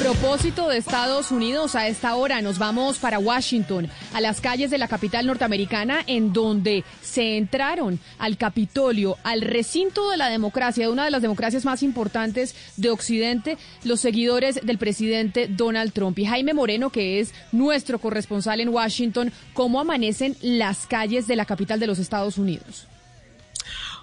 Propósito de Estados Unidos, a esta hora nos vamos para Washington, a las calles de la capital norteamericana, en donde se entraron al Capitolio, al recinto de la democracia, de una de las democracias más importantes de Occidente, los seguidores del presidente Donald Trump. Y Jaime Moreno, que es nuestro corresponsal en Washington, ¿cómo amanecen las calles de la capital de los Estados Unidos?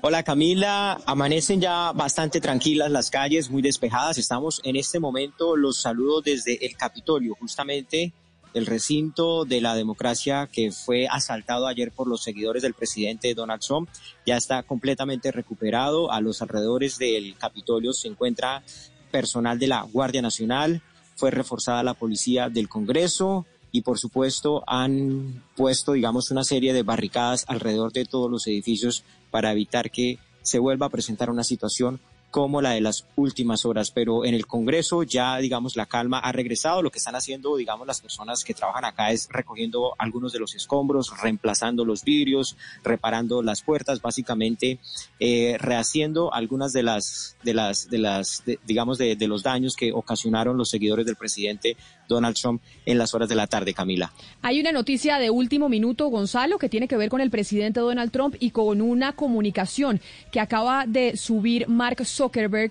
Hola Camila, amanecen ya bastante tranquilas las calles, muy despejadas. Estamos en este momento, los saludos desde el Capitolio, justamente el recinto de la democracia que fue asaltado ayer por los seguidores del presidente Donald Trump. Ya está completamente recuperado. A los alrededores del Capitolio se encuentra personal de la Guardia Nacional, fue reforzada la policía del Congreso, y por supuesto han puesto, digamos, una serie de barricadas alrededor de todos los edificios para evitar que se vuelva a presentar una situación como la de las últimas horas, pero en el Congreso ya, digamos, la calma ha regresado. Lo que están haciendo, digamos, las personas que trabajan acá es recogiendo algunos de los escombros, reemplazando los vidrios, reparando las puertas, básicamente eh, rehaciendo algunas de las, de las, de las, digamos, de, de los daños que ocasionaron los seguidores del presidente Donald Trump en las horas de la tarde, Camila. Hay una noticia de último minuto, Gonzalo, que tiene que ver con el presidente Donald Trump y con una comunicación que acaba de subir Mark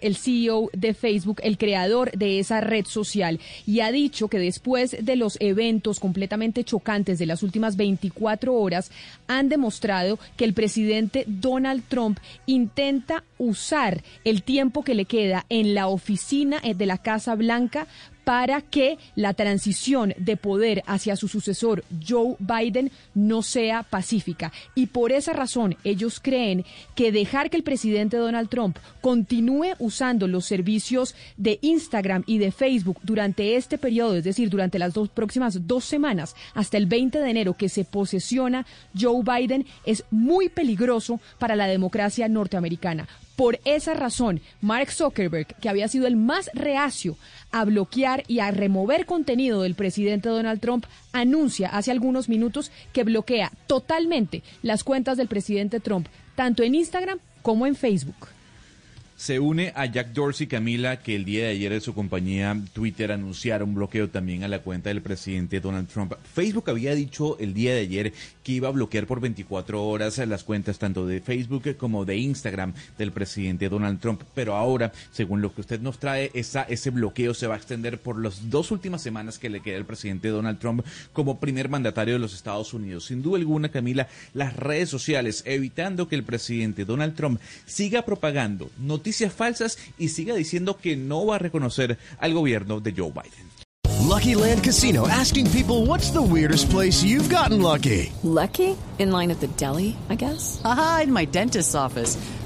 el CEO de Facebook, el creador de esa red social, y ha dicho que después de los eventos completamente chocantes de las últimas 24 horas, han demostrado que el presidente Donald Trump intenta usar el tiempo que le queda en la oficina de la Casa Blanca para que la transición de poder hacia su sucesor, Joe Biden, no sea pacífica. Y por esa razón ellos creen que dejar que el presidente Donald Trump continúe usando los servicios de Instagram y de Facebook durante este periodo, es decir, durante las dos próximas dos semanas, hasta el 20 de enero que se posesiona Joe Biden, es muy peligroso para la democracia norteamericana. Por esa razón, Mark Zuckerberg, que había sido el más reacio a bloquear y a remover contenido del presidente Donald Trump, anuncia hace algunos minutos que bloquea totalmente las cuentas del presidente Trump, tanto en Instagram como en Facebook. Se une a Jack Dorsey Camila, que el día de ayer en su compañía Twitter anunciaron un bloqueo también a la cuenta del presidente Donald Trump. Facebook había dicho el día de ayer que iba a bloquear por 24 horas las cuentas tanto de Facebook como de Instagram del presidente Donald Trump. Pero ahora, según lo que usted nos trae, esa, ese bloqueo se va a extender por las dos últimas semanas que le queda al presidente Donald Trump como primer mandatario de los Estados Unidos. Sin duda alguna, Camila, las redes sociales, evitando que el presidente Donald Trump siga propagando noticias falsas y siga diciendo que no va a reconocer al gobierno de Joe Biden. Lucky Land Casino asking people what's the weirdest place you've gotten lucky? Lucky? In line at the deli, I guess. Aha, in my dentist's office.